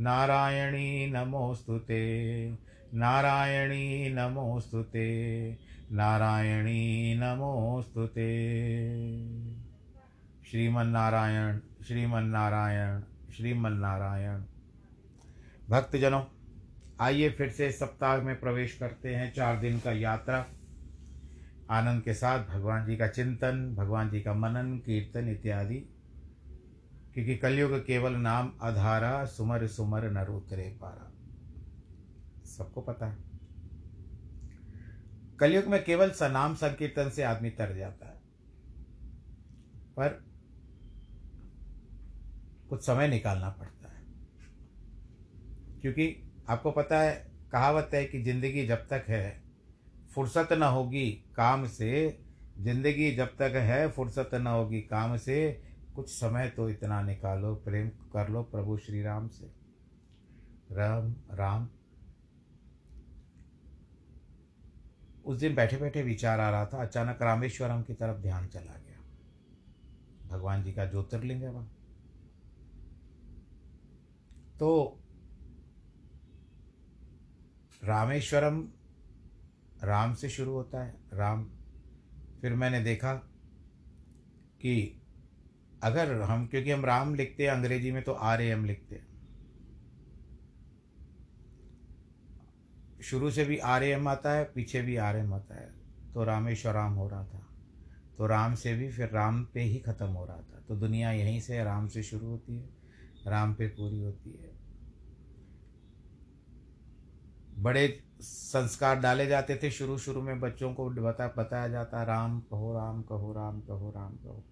नारायणी नमोऽस्तु ते। नारायणी नमोऽस्तु ते। नारायणी नमोऽस्तु ते। श्रीमन्नारायण श्रीमन्नारायण श्रीमन्नारायण। भक्तजनों, आइए फिर से सप्ताह में प्रवेश करते हैं चार दिन का यात्रा। आनंद के साथ भगवान जी का चिंतन, भगवान जी का मनन, कीर्तन इत्यादि। क्योंकि कलयुग केवल नाम अधारा, सुमर सुमर नर उतरे पारा। सबको पता है। कलयुग में केवल सनाम संकीर्तन से आदमी तर जाता है। पर कुछ समय निकालना पड़ता है। क्योंकि आपको पता है, कहावत है कि ज़िंदगी जब तक है, फुर्सत न होगी काम से। ज़िंदगी जब तक है, फुर्सत न होगी काम से। कुछ समय तो इतना निकालो, प्रेम कर लो प्रभु श्री राम से। राम राम। उस दिन बैठे बैठे विचार आ रहा था। अचानक रामेश्वरम की तरफ़ ध्यान चला गया। भगवान जी का ज्योतिर्लिंग है वहाँ। तो रामेश्वरम राम से शुरू होता है। राम, फिर मैंने देखा कि अगर हम, क्योंकि हम राम लिखते हैं, अंग्रेज़ी में तो आर ए एम लिखते हैं। शुरू से भी आर एम आता है, पीछे भी आर एम आता है। तो रामेश्वर राम हो रहा था। तो राम से भी फिर राम पे ही ख़त्म हो रहा था। तो दुनिया यहीं से राम से शुरू होती है, राम पे पूरी होती है। बड़े संस्कार डाले जाते थे शुरू शुरू में, बच्चों को बता, बताया जाता, राम कहो राम कहो राम कहो राम कहो।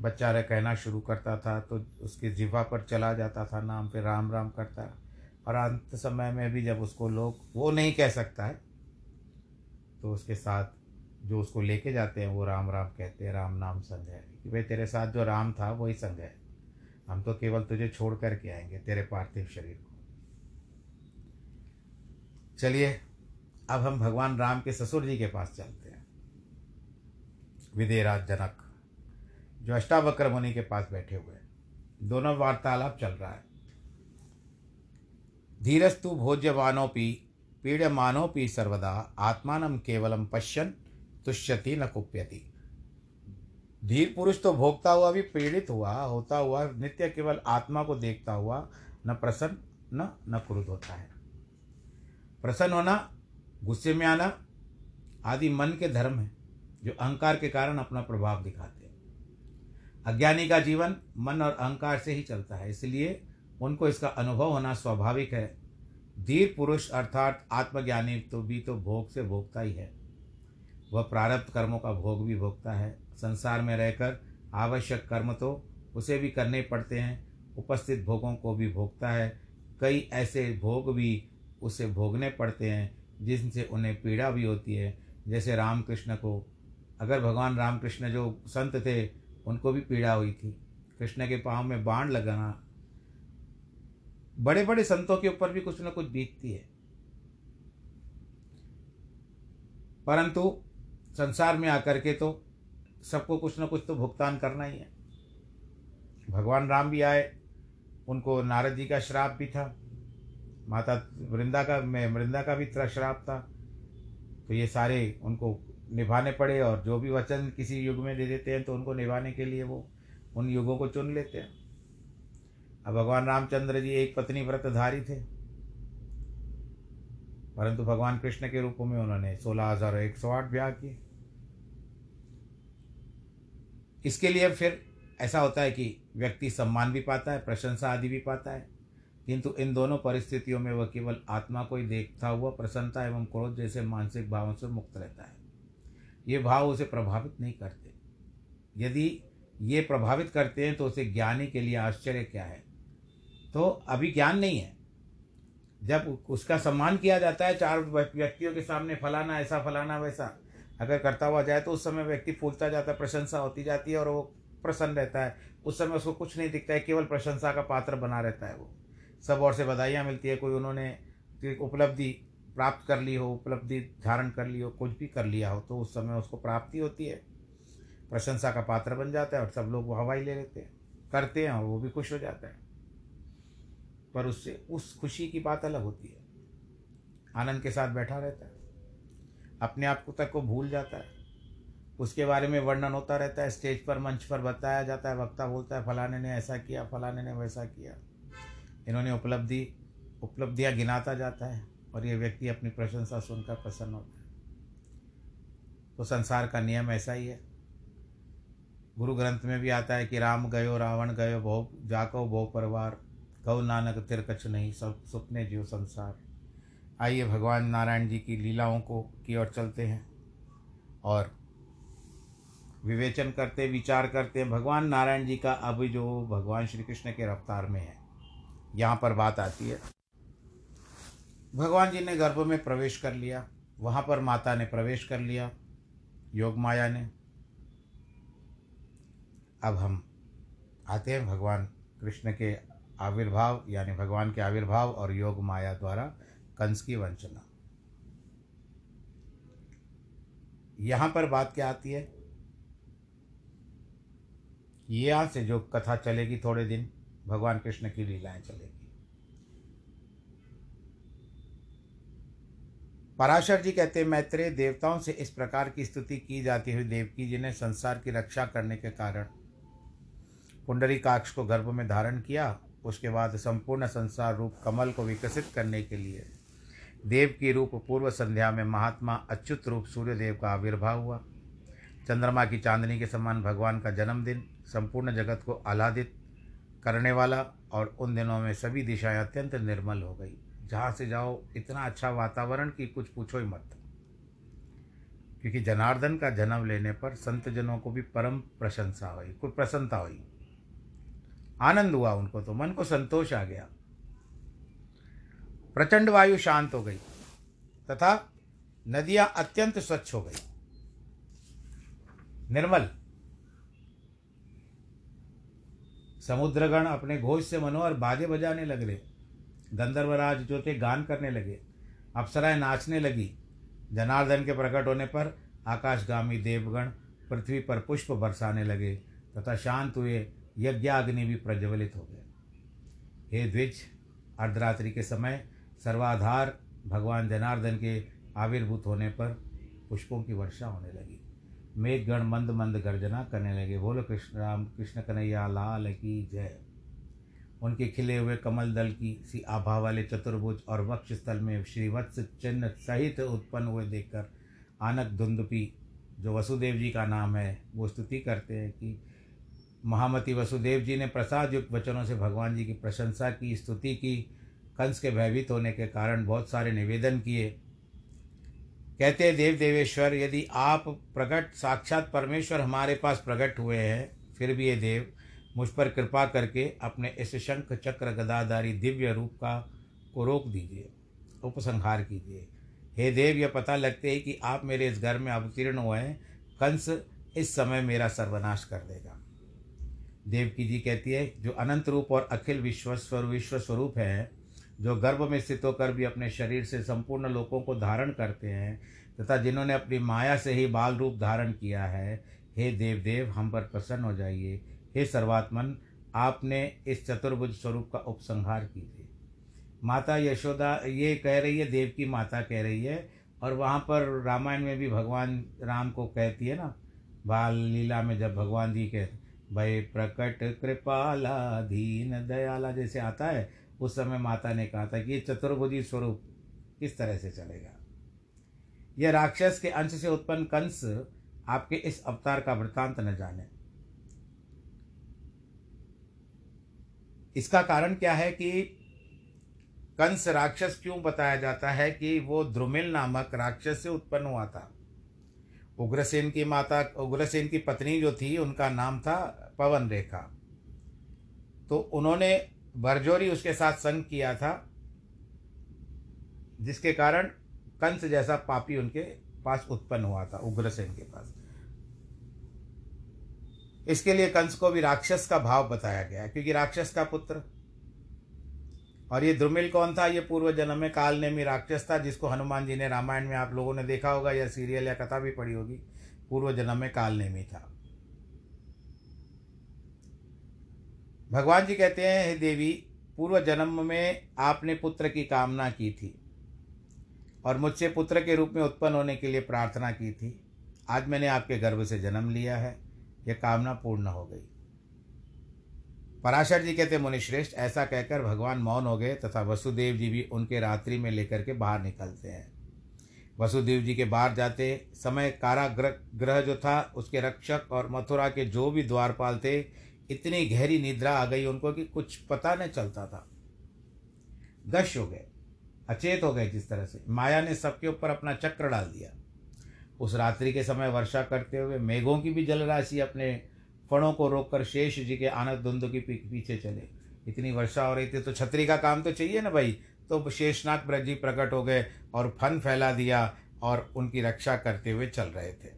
बच्चा रह कहना शुरू करता था तो उसके जिवा पर चला जाता था, नाम पे राम राम करता। और अंत समय में भी जब उसको लोग, वो नहीं कह सकता है तो उसके साथ जो उसको लेके जाते हैं, वो राम राम कहते हैं, राम नाम संग है। कि भाई तेरे साथ जो राम था, वही संग है। हम तो केवल तुझे छोड़ कर के आएँगे, तेरे पार्थिव शरीर को। चलिए, अब हम भगवान राम के ससुर जी के पास चलते हैं। विदेराज जनक जो अष्टावक्र मुनि के पास बैठे हुए हैं। दोनों वार्तालाप चल रहा है। धीरस्तु भोज्यवानोपि, पीड्यमानोपि सर्वदा आत्मान केवलम पश्यन, तुष्यति न कुप्यति। धीर पुरुष तो भोगता हुआ भी पीड़ित हुआ, होता हुआ, नित्य केवल आत्मा को देखता हुआ, न प्रसन्न, न न क्रुद्ध होता है। प्रसन्न होना, गुस्से में आना, आदि मन के धर्म है, जो अहंकार के कारण अपना प्रभाव दिखाते अज्ञानी का जीवन मन और अहंकार से ही चलता है, इसलिए उनको इसका अनुभव होना स्वाभाविक है। धीर पुरुष अर्थात आत्मज्ञानी तो भी तो भोग से भोगता ही है। वह प्रारब्ध कर्मों का भोग भी भोगता है। संसार में रहकर आवश्यक कर्म तो उसे भी करने पड़ते हैं। उपस्थित भोगों को भी भोगता है। कई ऐसे भोग भी उसे भोगने पड़ते हैं, जिनसे उन्हें पीड़ा भी होती है। जैसे रामकृष्ण को, अगर भगवान रामकृष्ण जो संत थे उनको भी पीड़ा हुई थी। कृष्ण के पाँव में बाण लगाना बड़े बड़े संतों के ऊपर भी कुछ न कुछ बीतती है। परंतु संसार में आकर के तो सबको कुछ न कुछ तो भुगतान करना ही है। भगवान राम भी आए, उनको नारद जी का श्राप भी था, माता वृंदा का, में वृंदा का भी श्राप था। तो ये सारे उनको निभाने पड़े और जो भी वचन किसी युग में दे देते हैं तो उनको निभाने के लिए वो उन युगों को चुन लेते हैं। अब भगवान रामचंद्र जी एक पत्नी व्रतधारी थे। परंतु भगवान कृष्ण के रूप में उन्होंने सोलह हज़ार एक सौ आठ ब्याह किए। इसके लिए फिर ऐसा होता है कि व्यक्ति सम्मान भी पाता है, प्रशंसा आदि भी पाता है, किंतु इन दोनों परिस्थितियों में वह केवल आत्मा को ही देखता हुआ प्रसन्नता एवं क्रोध जैसे मानसिक भावों से मुक्त रहता है। ये भाव उसे प्रभावित नहीं करते। यदि ये प्रभावित करते हैं तो उसे ज्ञानी के लिए आश्चर्य क्या है? तो अभी ज्ञान नहीं है। जब उसका सम्मान किया जाता है, चार व्यक्तियों के सामने फलाना ऐसा, फलाना वैसा, अगर करता हुआ जाए तो उस समय व्यक्ति फूलता जाता है, प्रशंसा होती जाती है और वो प्रसन्न रहता है। उस समय उसको कुछ नहीं दिखता है, केवल प्रशंसा का पात्र बना रहता है वो। सब और से बधाइयाँ मिलती है, कोई उन्होंने उपलब्धि प्राप्त कर ली हो, उपलब्धि धारण कर ली हो, कुछ भी कर लिया हो तो उस समय उसको प्राप्ति होती है। प्रशंसा का पात्र बन जाता है और सब लोग वो हवाई ले लेते हैं। करते हैं और वो भी खुश हो जाता है। पर उससे, उस खुशी की बात अलग होती है। आनंद के साथ बैठा रहता है। अपने आप को तक को भूल जाता है। उसके बारे में वर्णन होता रहता है। स्टेज पर, मंच पर बताया जाता है, वक्ता बोलता है, फलाने ने ऐसा किया, फलाने ने वैसा किया। इन्होंने उपलब्धि, उपलब्धियाँ गिनाता जाता है। और ये व्यक्ति अपनी प्रशंसा सुनकर प्रसन्न होता है तो संसार का नियम ऐसा ही है। गुरु ग्रंथ में भी आता है कि राम गयो, रावण गयो बहु जाको बहु परिवार गौ नानक तिर कछ नहीं, सब सुपने जियो संसार। आइए भगवान नारायण जी की लीलाओं को की ओर चलते हैं और विवेचन करते, विचार करते हैं। भगवान नारायण जी का अब जो भगवान श्री कृष्ण के रफ्तार में है, यहाँ पर बात आती है। भगवान जी ने गर्भ में प्रवेश कर लिया, वहाँ पर माता ने प्रवेश कर लिया, योग माया ने। अब हम आते हैं भगवान कृष्ण के आविर्भाव, यानी भगवान के आविर्भाव और योग माया द्वारा कंस की वंचना। यहाँ पर बात क्या आती है? यहाँ से जो कथा चलेगी थोड़े दिन, भगवान कृष्ण की लीलाएँ चलेगी। पराशर जी कहते हैं, मैत्रेय देवताओं से इस प्रकार की स्तुति की जाती हुई देवकी जी ने संसार की रक्षा करने के कारण पुंडरी काक्ष को गर्भ में धारण किया। उसके बाद संपूर्ण संसार रूप कमल को विकसित करने के लिए देव की रूप पूर्व संध्या में महात्मा अच्युत रूप सूर्यदेव का आविर्भाव हुआ। चंद्रमा की चांदनी के समान भगवान का जन्मदिन, संपूर्ण जगत को आह्लादित करने वाला और उन दिनों में सभी दिशाएँ अत्यंत निर्मल हो गई। जहाँ से जाओ, इतना अच्छा वातावरण कि कुछ पूछो ही मत। क्योंकि जनार्दन का जन्म लेने पर संत जनों को भी परम प्रशंसा हुई कुछ प्रसन्नता हुई। आनंद हुआ उनको तो मन को संतोष आ गया। प्रचंड वायु शांत हो गई, तथा नदियाँ अत्यंत स्वच्छ हो गई। निर्मल, समुद्रगण अपने घोष से मनोहर बाजे बजाने लगे गंधर्वराज जो थे गान करने लगे। अप्सराएँ नाचने लगी। जनार्दन के प्रकट होने पर आकाशगामी देवगण पृथ्वी पर पुष्प बरसाने लगे तथा शांत हुए, यज्ञाग्नि भी प्रज्वलित हो गए हे द्विज, अर्धरात्रि के समय सर्वाधार भगवान जनार्दन के आविर्भूत होने पर पुष्पों की वर्षा होने लगी। मेघगण मंद मंद गर्जना करने लगे। बोलो कृष्ण राम, कृष्ण कन्हैया, लाल की जय। उनके खिले हुए कमल दल की सी आभा वाले चतुर्भुज और वक्ष स्थल में श्रीवत्स चिन्ह सहित उत्पन्न हुए देखकर आनक धुंदपी जो वसुदेव जी का नाम है, वो स्तुति करते हैं कि महामती वसुदेव जी ने प्रसाद युक्त वचनों से भगवान जी की प्रशंसा की, स्तुति की, कंस के भयभीत होने के कारण बहुत सारे निवेदन किए। कहते देव देवेश्वर यदि आप प्रकट साक्षात परमेश्वर हमारे पास प्रकट हुए हैं, फिर भी ये देव मुझ पर कृपा करके अपने इस शंख चक्र गदाधारी दिव्य रूप का, को रोक दीजिए, उपसंहार कीजिए। हे देव, यह पता लगते ही कि आप मेरे इस घर में अवतीर्ण हुए हैं। कंस इस समय मेरा सर्वनाश कर देगा। देवकी जी कहती है, जो अनंत रूप और अखिल विश्व विश्व स्वरूप है, जो गर्भ में स्थित होकर भी अपने शरीर से संपूर्ण लोगों को धारण करते हैं, तथा जिन्होंने अपनी माया से ही बाल रूप धारण किया है, हे देव देव हम पर प्रसन्न हो जाइए। हे सर्वात्मन, आपने इस चतुर्भुज स्वरूप का उपसंहार कीजिए। माता यशोदा, ये कह रही है, देव की माता कह रही है, और वहाँ पर रामायण में भी भगवान राम को कहती है ना, बाल लीला में जब भगवान जी के, भय प्रकट कृपाला, दीन दयाला जैसे आता है, उस समय माता ने कहा था कि ये चतुर्भुजी स्वरूप किस तरह से चलेगा? यह राक्षस के अंश से उत्पन्न कंस आपके इस अवतार का वृत्तांत न जाने। इसका कारण क्या है कि कंस राक्षस क्यों बताया जाता है कि वो द्रुमिल नामक राक्षस से उत्पन्न हुआ था? उग्रसेन की माता, उग्रसेन की पत्नी जो थी, उनका नाम था पवन रेखा तो उन्होंने बरजोरी उसके साथ संग किया था, जिसके कारण कंस जैसा पापी उनके पास उत्पन्न हुआ था, उग्रसेन के पास। इसके लिए कंस को भी राक्षस का भाव बताया गया क्योंकि राक्षस का पुत्र। और ये द्रुमिल कौन था? ये पूर्व जन्म में काल नेमी राक्षस था, जिसको हनुमान जी ने रामायण में आप लोगों ने देखा होगा, या सीरियल या कथा भी पढ़ी होगी। पूर्व जन्म में काल नेमी था। भगवान जी कहते हैं, हे देवी, पूर्व जन्म में आपने पुत्र की कामना की थी, और मुझसे पुत्र के रूप में उत्पन्न होने के लिए प्रार्थना की थी। आज मैंने आपके गर्भ से जन्म लिया है। यह कामना पूर्ण हो गई। पराशर जी कहते मुनिश्रेष्ठ ऐसा कहकर भगवान मौन हो गए तथा वसुदेव जी भी उनके रात्रि में लेकर के बाहर निकलते हैं। वसुदेव जी के बाहर जाते समय कारागृह ग्रह जो था, उसके रक्षक और मथुरा के जो भी द्वारपाल थे इतनी गहरी निद्रा आ गई उनको कि कुछ पता नहीं चलता था। गश हो गए, अचेत हो गए जिस तरह से। माया ने सबके ऊपर अपना चक्र डाल दिया। उस रात्रि के समय वर्षा करते हुए मेघों की भी जलराशि अपने फणों को रोककर शेष जी के आनंद धुंध के पीछे चले। इतनी वर्षा हो रही थी तो छतरी का काम तो चाहिए ना भाई। तो शेषनाग ब्रज प्रकट हो गए और फन फैला दिया और उनकी रक्षा करते हुए चल रहे थे।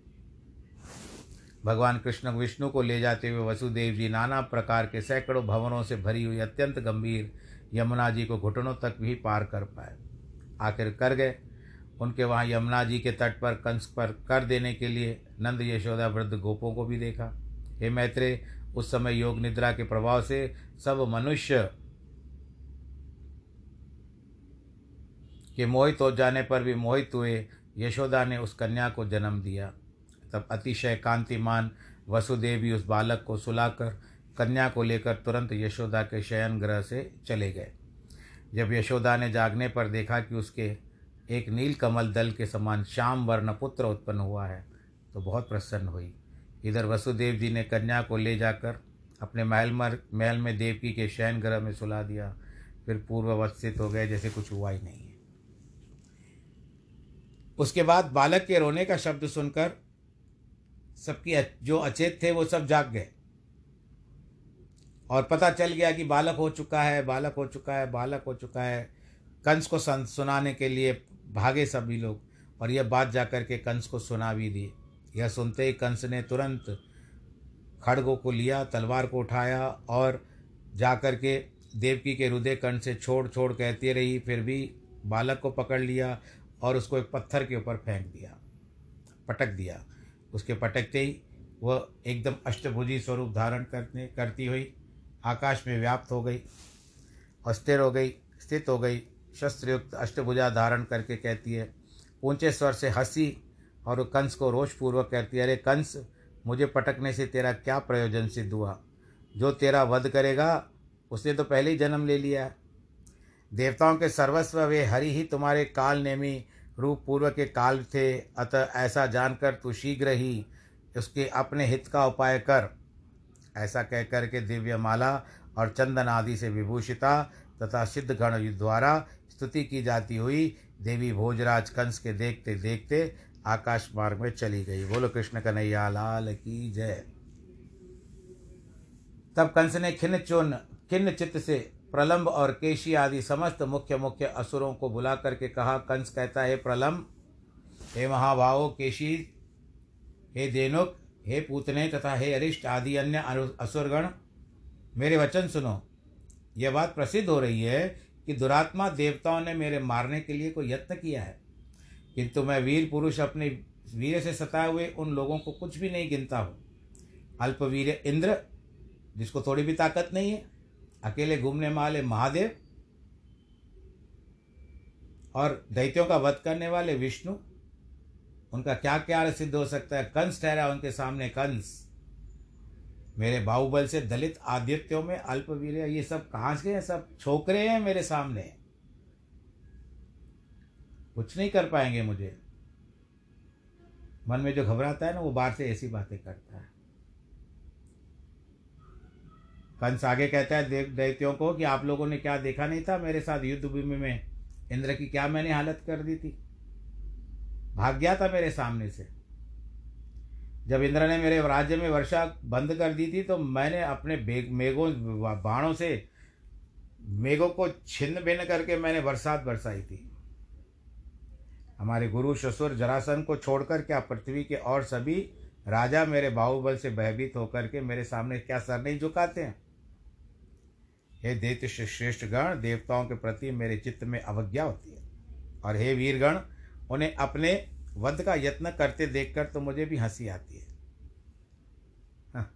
भगवान कृष्ण विष्णु को ले जाते हुए वसुदेव जी नाना प्रकार के सैकड़ों भवनों से भरी हुई अत्यंत गंभीर यमुना जी को घुटनों तक भी पार कर पाए। आखिर कर गए। उनके वहाँ यमुना जी के तट पर कंस पर कर देने के लिए नंद यशोदा वृद्ध गोपों को भी देखा। हे मैत्रे, उस समय योग निद्रा के प्रभाव से सब मनुष्य के मोहित हो जाने पर भी मोहित हुए। यशोदा ने उस कन्या को जन्म दिया। तब अतिशय कांतिमान वसुदेव भी उस बालक को सुलाकर कन्या को लेकर तुरंत यशोदा के शयन ग्रह से चले गए। जब यशोदा ने जागने पर देखा कि उसके एक नील कमल दल के समान श्याम वर्ण पुत्र उत्पन्न हुआ है तो बहुत प्रसन्न हुई। इधर वसुदेव जी ने कन्या को ले जाकर अपने महल मर महल में देवकी के शयन ग्रह में सुला दिया। फिर पूर्ववस्थित हो गए, जैसे कुछ हुआ ही नहीं है। उसके बाद बालक के रोने का शब्द सुनकर सबकी जो अचेत थे, वो सब जाग गए। और पता चल गया कि बालक हो चुका है, बालक हो चुका है, बालक हो चुका है। कंस को सुनाने के लिए भागे सभी लोग और यह बात जाकर के कंस को सुना भी दी। यह सुनते ही कंस ने तुरंत खड़गों को लिया, तलवार को उठाया और जाकर के देवकी के हृदय कंठ से छोड़ छोड़ कहती रही, फिर भी बालक को पकड़ लिया और उसको एक पत्थर के ऊपर फेंक दिया, पटक दिया। उसके पटकते ही वह एकदम अष्टभुजी स्वरूप धारण करने, करती हुई आकाश में व्याप्त हो गई, अस्थिर हो गई, स्थित हो गई शस्त्रयुक्त अष्टभुजा धारण करके कहती है ऊँचे स्वर से हँसी और कंस को रोषपूर्वक कहती है, अरे कंस, मुझे पटकने से तेरा क्या प्रयोजन सिद्ध हुआ? जो तेरा वध करेगा, उसने तो पहले ही जन्म ले लिया है। देवताओं के सर्वस्व वे हरि ही तुम्हारे काल नेमी रूप पूर्व के काल थे। अतः ऐसा जानकर तू शीघ्र ही उसके अपने हित का उपाय कर। ऐसा कह कर के दिव्य माला और चंदन आदि से विभूषिता तथा सिद्ध गण द्वारा स्तुति की जाती हुई देवी भोजराज कंस के देखते देखते आकाश मार्ग में चली गई। बोलो कृष्ण कन्हैया, लाल की जय। तब कंस ने खिन्न चुन, खिन्न चित्त से प्रलंब और केशी आदि समस्त मुख्य मुख्य असुरों को बुला करके कहा, कंस कहता, है प्रलंब, हे महाभाव, केशी, हे देनुक हे पूतने तथा हे अरिष्ट आदि अन्य असुरगण, मेरे वचन सुनो। यह बात प्रसिद्ध हो रही है कि दुरात्मा देवताओं ने मेरे मारने के लिए कोई यत्न किया है। किंतु मैं वीर पुरुष अपने वीर से सताए हुए उन लोगों को कुछ भी नहीं गिनता हूँ। अल्पवीर इंद्र, जिसको थोड़ी भी ताकत नहीं है, अकेले घूमने वाले महादेव और दैत्यों का वध करने वाले विष्णु, उनका क्या क्या सिद्ध हो सकता है? कंस ठहरा उनके सामने, कंस। मेरे बाहुबल से दलित आदित्यों में अल्पवीर ये सब कहाँ से हैं? सब छोकरे हैं मेरे सामने। कुछ नहीं कर पाएँगे मुझे। मन में जो घबराता है ना, वो बाहर से ऐसी बातें करता है। कंस आगे कहता है दैत्यों को कि आप लोगों ने क्या देखा नहीं था मेरे साथ युद्ध भूमि में? इंद्र की क्या मैंने हालत कर दी थी? भाग गया था मेरे सामने से। जब इंद्र ने मेरे राज्य में वर्षा बंद कर दी थी तो मैंने अपने मेघों, बाणों से मेघों को छिन्न भिन्न करके मैंने बरसात बरसाई थी। हमारे गुरु ससुर जरासन को छोड़कर क्या पृथ्वी के और सभी राजा मेरे बाहुबल से भयभीत होकर के मेरे सामने क्या सर नहीं झुकाते हैं? हे दैत्य श्रेष्ठ गण देवताओं के प्रति मेरे चित्त में अवज्ञा होती है। और हे वीरगण, उन्हें अपने वध का यत्न करते देखकर तो मुझे भी हँसी आती है। हाँ,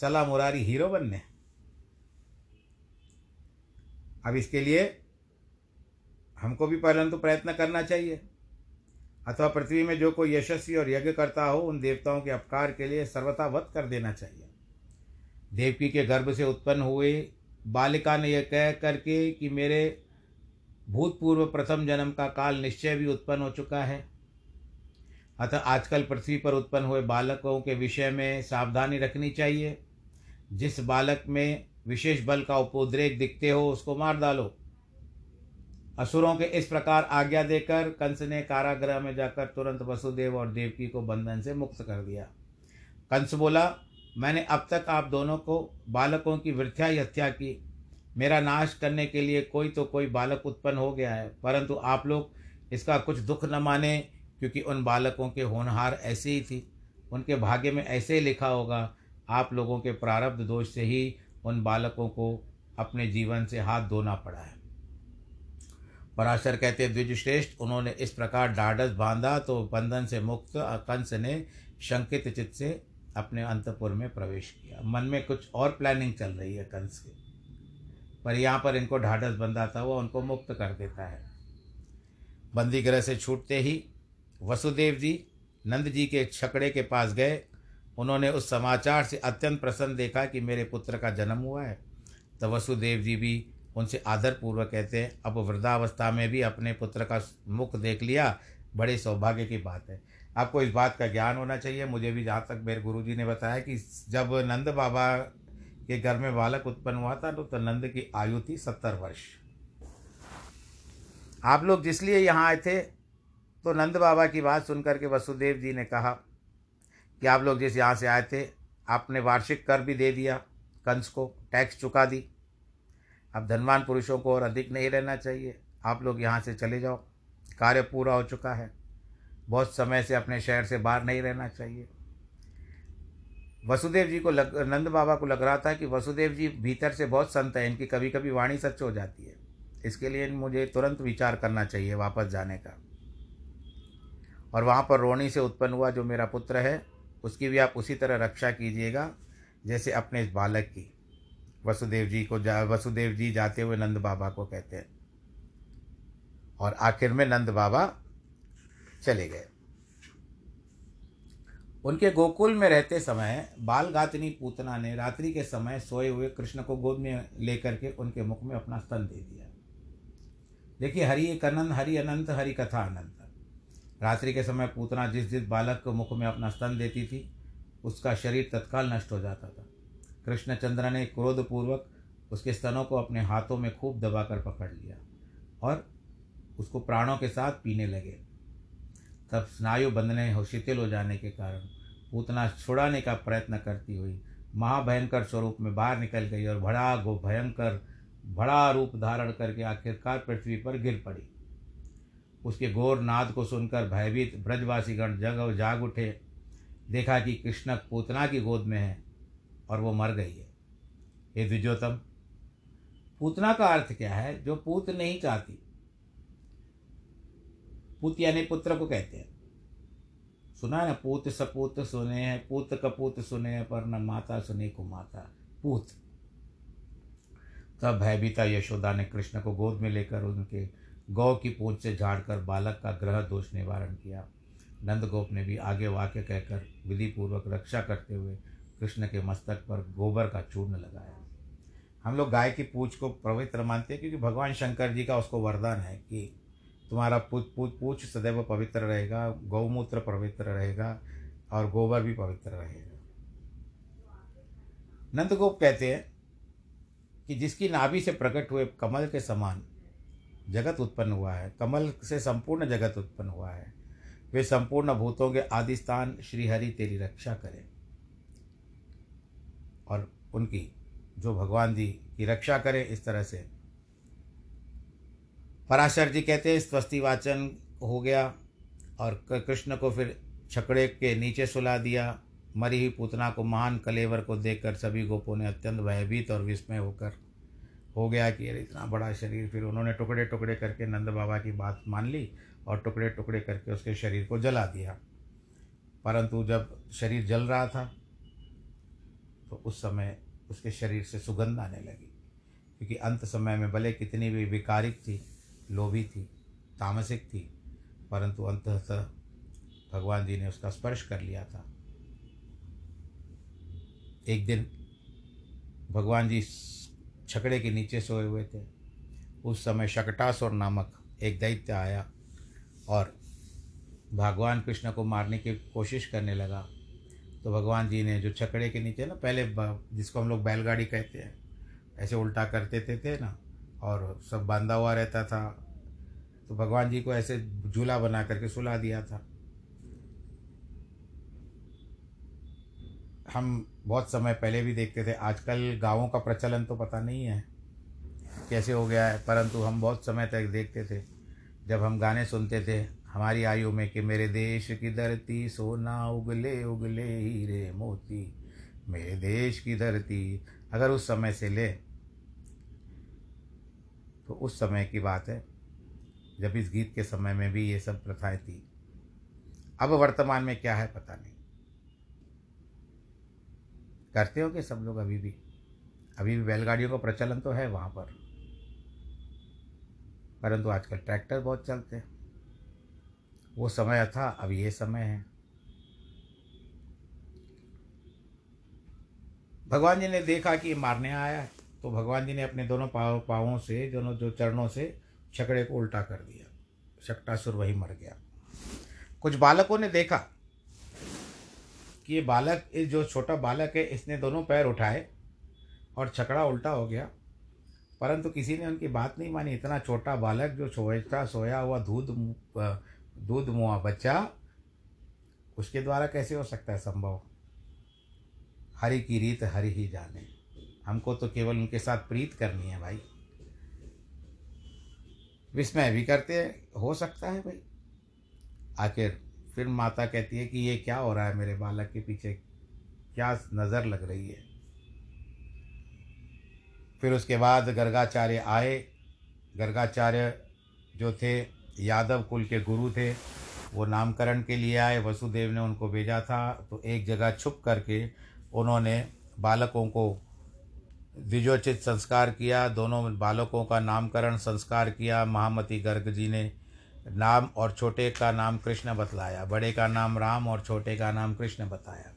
चला मुरारी हीरो बनने। अब इसके लिए हमको भी परंतु प्रयत्न करना चाहिए। अथवा पृथ्वी में जो कोई यशस्वी और यज्ञ करता हो उन देवताओं के अपकार के लिए सर्वथा वध कर देना चाहिए। देवकी के गर्भ से उत्पन्न हुए बालिका ने यह कह करके कि मेरे भूतपूर्व प्रथम जन्म का काल निश्चय भी उत्पन्न हो चुका है। अतः आजकल पृथ्वी पर उत्पन्न हुए बालकों के विषय में सावधानी रखनी चाहिए। जिस बालक में विशेष बल का उपोद्रेक दिखते हो, उसको मार डालो। असुरों के इस प्रकार आज्ञा देकर कंस ने कारागृह में जाकर तुरंत वसुदेव और देवकी को बंधन से मुक्त कर दिया। कंस बोला, मैंने अब तक आप दोनों को बालकों की वृथ्या हत्या की। मेरा नाश करने के लिए कोई तो कोई बालक उत्पन्न हो गया है, परंतु आप लोग इसका कुछ दुख न माने। क्योंकि उन बालकों के होनहार ऐसे ही थी। उनके भाग्य में ऐसे ही लिखा होगा, आप लोगों के प्रारब्ध दोष से ही उन बालकों को अपने जीवन से हाथ धोना पड़ा है। पराशर कहते, द्विजश्रेष्ठ, उन्होंने इस प्रकार ढाढ़स बांधा तो बंधन से मुक्त, कंस ने शंकित चित्त से अपने अंतपुर में प्रवेश किया। मन में कुछ और प्लानिंग चल रही है कंस की। पर यहाँ पर इनको ढाढ़स बंधा था, वो उनको मुक्त कर देता है। बंदीगृह से छूटते ही वसुदेव जी नंद जी के छकड़े के पास गए। उन्होंने उस समाचार से अत्यंत प्रसन्न देखा कि मेरे पुत्र का जन्म हुआ है। तो वसुदेव जी भी उनसे आदरपूर्वक कहते हैं अब वृद्धावस्था में भी अपने पुत्र का मुख देख लिया बड़े सौभाग्य की बात है। आपको इस बात का ज्ञान होना चाहिए। मुझे भी जहाँ तक मेरे गुरु जी ने बताया कि जब नंद बाबा के घर में बालक उत्पन्न हुआ था तो, तो नंद की आयु थी सत्तर वर्ष। आप लोग जिसलिए यहाँ आए थे तो नंद बाबा की बात सुनकर के वसुदेव जी ने कहा कि आप लोग जिस यहाँ से आए थे, आपने वार्षिक कर भी दे दिया, कंस को, टैक्स चुका दी। अब धनवान पुरुषों को और अधिक नहीं रहना चाहिए। आप लोग यहाँ से चले जाओ। कार्य पूरा हो चुका है। बहुत समय से अपने शहर से बाहर नहीं रहना चाहिए। वसुदेव जी को लग, नंद बाबा को लग रहा था कि वसुदेव जी भीतर से बहुत संत है। इनकी कभी कभी वाणी सच हो जाती है। इसके लिए मुझे तुरंत विचार करना चाहिए वापस जाने का। और वहाँ पर रोनी से उत्पन्न हुआ जो मेरा पुत्र है, उसकी भी आप उसी तरह रक्षा कीजिएगा, जैसे अपने इस बालक की। वसुदेव जी को जा, वसुदेव जी जाते हुए नंद बाबा को कहते हैं। और आखिर में नंद बाबा चले गए। उनके गोकुल में रहते समय बाल गातनी पूतना ने रात्रि के समय सोए हुए कृष्ण को गोद में लेकर के उनके मुख में अपना स्तन दे दिया। देखिए, हरि एक अनंत हरि अनंत, हरि कथा अनंत। रात्रि के समय पूतना जिस जिस बालक को मुख में अपना स्तन देती थी, उसका शरीर तत्काल नष्ट हो जाता था। कृष्णचंद्र ने क्रोधपूर्वक उसके स्तनों को अपने हाथों में खूब दबाकर पकड़ लिया और उसको प्राणों के साथ पीने लगे। तब स्नायु बंधने हो, शिथिल हो जाने के कारण पूतना छुड़ाने का प्रयत्न करती हुई महाभयंकर स्वरूप में बाहर निकल गई और बड़ा गो भयंकर बड़ा रूप धारण करके आखिरकार पृथ्वी पर गिर पड़ी। उसके घोर नाद को सुनकर भयभीत ब्रजवासीगण जग जाग उठे। देखा कि कृष्ण पूतना की गोद में है और वो मर गई है। ये द्विजोतम पूतना का अर्थ क्या है जो पूत नहीं चाहती? पूत यानी पुत्र को कहते हैं। सुना है ना, पूत सपूत सुने हैं, पूत कपूत सुने हैं, पर न माता सुने को माता पूत। तब भयभीता यशोदा ने कृष्ण को गोद में लेकर उनके गौ की पूंछ से झाड़कर बालक का ग्रह दोष निवारण किया। नंदगोप ने भी आगे वाक्य कहकर विधिपूर्वक रक्षा करते हुए कृष्ण के मस्तक पर गोबर का चूर्ण लगाया। हम लोग गाय की पूछ को पवित्र मानते हैं क्योंकि भगवान शंकर जी का उसको वरदान है कि तुम्हारा पूछ पूछ पूछ सदैव पवित्र रहेगा, गौमूत्र पवित्र रहेगा और गोबर भी पवित्र रहेगा। नंदगोप कहते हैं कि जिसकी नाभि से प्रकट हुए कमल के समान जगत उत्पन्न हुआ है, कमल से संपूर्ण जगत उत्पन्न हुआ है। वे संपूर्ण भूतों के आदि स्थान श्रीहरि तेरी रक्षा करें। और उनकी, जो भगवान जी की रक्षा करें इस तरह से। पराशर जी कहते हैं, स्वस्ति वाचन हो गया और कृष्ण को फिर छकड़े के नीचे सुला दिया। मरी हुई पूतना को महान कलेवर को देखकर सभी गोपों ने अत्यंत भयभीत और विस्मय होकर हो गया कि अरे इतना बड़ा शरीर, फिर उन्होंने टुकड़े टुकड़े करके नंद बाबा की बात मान ली और टुकड़े टुकड़े करके उसके शरीर को जला दिया। परंतु जब शरीर जल रहा था तो उस समय उसके शरीर से सुगंध आने लगी, क्योंकि अंत समय में भले कितनी भी विकारिक थी, लोभी थी, तामसिक थी, परंतु अंततः भगवान जी ने उसका स्पर्श कर लिया था। एक दिन भगवान जी छकड़े के नीचे सोए हुए थे। उस समय शकटासुर नामक एक दैत्य आया और भगवान कृष्ण को मारने की कोशिश करने लगा। तो भगवान जी ने जो छकड़े के नीचे ना पहले जिसको हम लोग बैलगाड़ी कहते हैं ऐसे उल्टा करते थे, थे ना और सब बांधा हुआ रहता था। तो भगवान जी को ऐसे झूला बना करके सुला दिया था। हम बहुत समय पहले भी देखते थे। आजकल गाँवों का प्रचलन तो पता नहीं है कैसे हो गया है, परंतु हम बहुत समय तक देखते थे। जब हम गाने सुनते थे, हमारी आयु में कि मेरे देश की धरती सोना उगले उगले हीरे मोती, मेरे देश की धरती अगर उस समय से ले तो उस समय की बात है, जब इस गीत के समय में भी ये सब प्रथाएँ थी। अब वर्तमान में क्या है पता नहीं। करते हो कि सब लोग अभी भी? अभी भी बैलगाड़ियों का प्रचलन तो है वहाँ पर। परंतु आजकल ट्रैक्टर बहुत चलते हैं। वो समय था, अब ये समय है। भगवान जी ने देखा कि मारने आया है तो भगवान जी ने अपने दोनों पाव, पाँवों से, दोनों जो चरणों से छकड़े को उल्टा कर दिया। शक्टासुर वही मर गया। कुछ बालकों ने देखा कि ये बालक इस जो छोटा बालक है, इसने दोनों पैर उठाए और छकड़ा उल्टा हो गया। परंतु किसी ने उनकी बात नहीं मानी। इतना छोटा बालक जो सोचता सोया हुआ दूध दूध मुआ बच्चा, उसके द्वारा कैसे हो सकता है संभव? हरि की रीत हरि ही जाने। हमको तो केवल उनके साथ प्रीत करनी है भाई। विस्मय भी करते हैं, हो सकता है भाई। आखिर फिर माता कहती है कि ये क्या हो रहा है मेरे बालक के पीछे? क्या नज़र लग रही है? फिर उसके बाद गर्गाचार्य आए। गर्गाचार्य जो थे, यादव कुल के गुरु थे, वो नामकरण के लिए आए। वसुदेव ने उनको भेजा था। तो एक जगह छुप करके उन्होंने बालकों को द्विजोचित संस्कार किया। दोनों बालकों का नामकरण संस्कार किया। महामती गर्ग जी ने नाम और छोटे का नाम कृष्ण बतलाया, बड़े का नाम राम और छोटे का नाम कृष्ण बताया।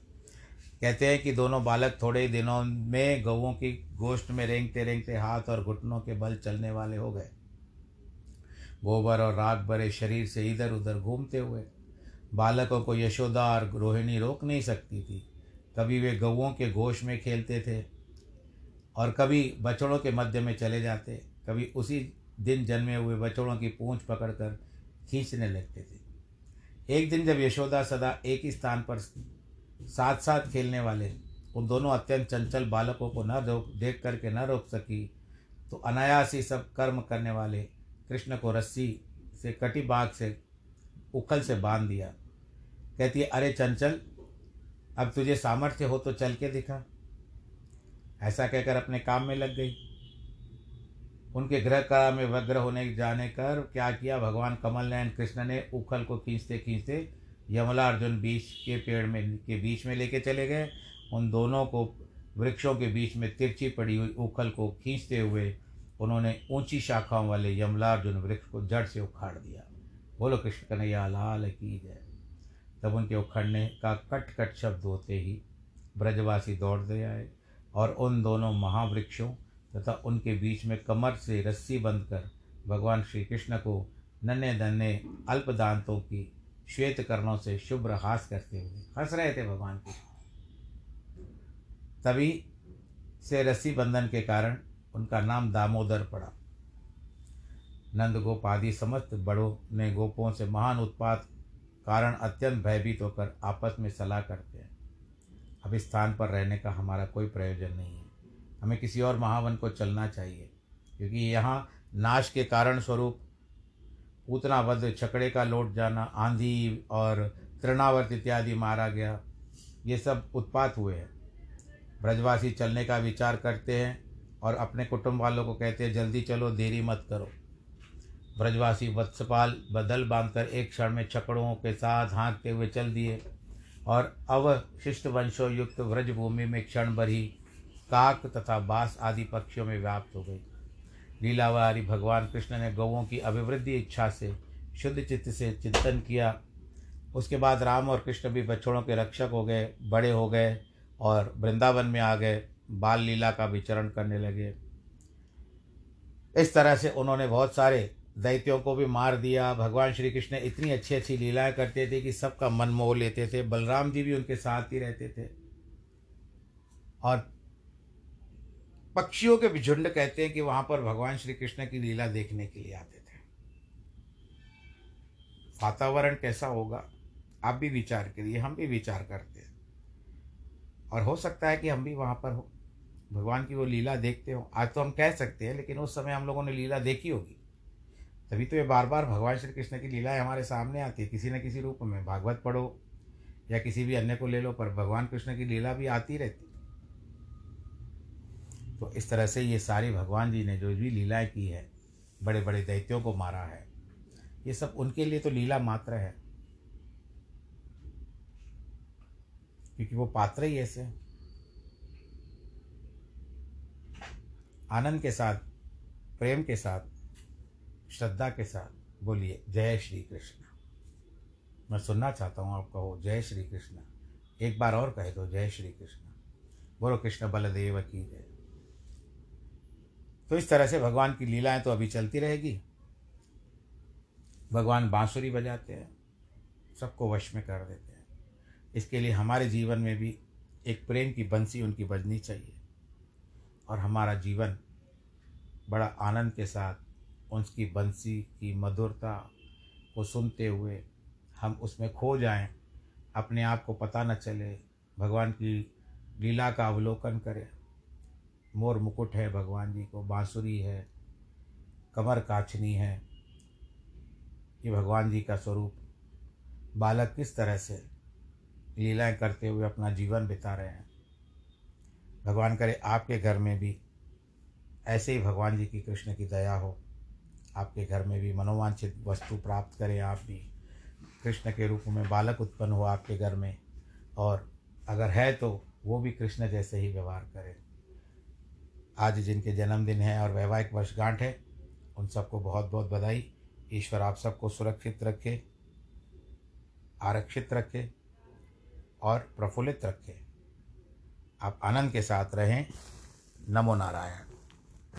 कहते हैं कि दोनों बालक थोड़े ही दिनों में गौों की गोश्त में रेंगते रेंगते हाथ और घुटनों के बल चलने वाले हो गए। गोबर और राग भरे शरीर से इधर उधर घूमते हुए बालकों को यशोदा और रोहिणी रोक नहीं सकती थी। कभी वे गौों के गोश में खेलते थे और कभी बछड़ों के मध्य में चले जाते। कभी उसी दिन जन्मे हुए बछड़ों की पूंछ पकड़कर खींचने लगते थे। एक दिन जब यशोदा सदा एक ही स्थान पर साथ साथ खेलने वाले, उन दोनों अत्यंत चंचल बालकों को न रोक, देख करके न रोक सकी तो अनायास ही सब कर्म करने वाले कृष्ण को रस्सी से, कटी बाग से, उखल से बाँध दिया। कहती है अरे चंचल, अब तुझे सामर्थ्य हो तो चल के दिखा। ऐसा कहकर अपने काम में लग गई। उनके गृह कला में वग्र होने जाने कर क्या किया? भगवान कमल नयन कृष्ण ने उखल को खींचते खींचते यमला अर्जुन बीच के पेड़ में, के बीच में लेके चले गए। उन दोनों को, वृक्षों के बीच में तिरछी पड़ी हुई उखल को खींचते हुए उन्होंने ऊँची शाखाओं वाले यमला अर्जुन वृक्ष को जड़ से उखाड़ दिया। बोलो, कृष्ण कन्हैया, लाल की जय। तब उनके उखड़ने का कट कट शब्द होते ही ब्रजवासी दौड़ते आए और उन दोनों महावृक्षों तथा उनके बीच में कमर से रस्सी बंध कर भगवान श्री कृष्ण को नन्हे दन्ने अल्प दांतों की श्वेत कर्णों से शुभ्र हास करते हुए हंस रहे थे भगवान कृष्ण तभी से रस्सी बंधन के कारण उनका नाम दामोदर पड़ा। नंद गोप आदि समस्त बड़ों ने गोपों से महान उत्पात कारण अत्यंत भयभीत होकर आपस में सलाह करते हैं। अब इस स्थान पर रहने का हमारा कोई प्रयोजन नहीं है। हमें किसी और महावन को चलना चाहिए, क्योंकि यहाँ नाश के कारण स्वरूप, पूतना वध छकड़े का लौट जाना, आंधी और तृणावर्त इत्यादि मारा गया, ये सब उत्पात हुए हैं। ब्रजवासी चलने का विचार करते हैं और अपने कुटुंब वालों को कहते हैं, जल्दी चलो, देरी मत करो। ब्रजवासी वत्सपाल बदल बांधकर एक क्षण में छकड़ों के साथ हाँकते हुए चल दिए और अवशिष्ट वंशों युक्त व्रजभूमि में क्षण भर ही काक तथा बास आदि पक्षियों में व्याप्त हो गई। लीलावारी भगवान कृष्ण ने गौों की अभिवृद्धि इच्छा से, शुद्ध चित्त से चिंतन किया। उसके बाद राम और कृष्ण भी बछड़ों के रक्षक हो गए, बड़े हो गए और वृंदावन में आ गए, बाल लीला का विचरण करने लगे। इस तरह से उन्होंने बहुत सारे दैत्यों को भी मार दिया। भगवान श्री कृष्ण इतनी अच्छी अच्छी लीलाएँ करते थे कि सबका मन मोह लेते थे। बलराम जी भी उनके साथ ही रहते थे। और पक्षियों के भी झुंड कहते हैं कि वहाँ पर भगवान श्री कृष्ण की लीला देखने के लिए आते थे। वातावरण कैसा होगा? आप भी विचार करिए, हम भी विचार करते हैं। और हो सकता है कि हम भी वहाँ पर हो। भगवान की वो लीला देखते हो। आज तो हम कह सकते हैं, लेकिन उस समय हम लोगों ने लीला देखी होगी। तभी तो ये बार बार भगवान श्री कृष्ण की लीलाएँ हमारे सामने आती है। किसी न किसी रूप में। भागवत पढ़ो या किसी भी अन्य को ले लो, पर भगवान कृष्ण की लीला भी आती रहती तो इस तरह से ये सारी भगवान जी ने जो भी लीलाएँ की है बड़े बड़े दैत्यों को मारा है। ये सब उनके लिए तो लीला मात्र है। क्योंकि वो पात्र ही ऐसे आनंद के साथ, प्रेम के साथ, श्रद्धा के साथ बोलिए, जय श्री कृष्ण। मैं सुनना चाहता हूँ आप कहो, जय श्री कृष्ण। एक बार और कह दो जय श्री कृष्ण। बोलो, कृष्ण बलदेव की जय। तो इस तरह से भगवान की लीलाएँ तो अभी चलती रहेगी। भगवान बांसुरी बजाते हैं, सबको वश में कर देते हैं। इसके लिए हमारे जीवन में भी एक प्रेम की बंसी उनकी बजनी चाहिए और हमारा जीवन बड़ा आनंद के साथ उसकी बंसी की मधुरता को सुनते हुए हम उसमें खो जाएँ, अपने आप को पता न चले, भगवान की लीला का अवलोकन करें। मोर मुकुट है, भगवान जी को बांसुरी है, कमर काछनी है। ये भगवान जी का स्वरूप। बालक किस तरह से लीलाएँ करते हुए अपना जीवन बिता रहे हैं? भगवान करे, आपके घर में भी ऐसे ही भगवान जी की कृष्ण की दया हो। आपके घर में भी मनोवांछित वस्तु प्राप्त करें आप भी। कृष्ण के रूप में बालक उत्पन्न हो आपके घर में। और अगर है तो वो भी कृष्ण जैसे ही व्यवहार करें। आज जिनके जन्मदिन है और वैवाहिक वर्षगांठ है, उन सबको बहुत बहुत बधाई। ईश्वर आप सबको सुरक्षित रखे, आरक्षित रखे और प्रफुल्लित रखे। आप आनंद के साथ रहें। नमो नारायण।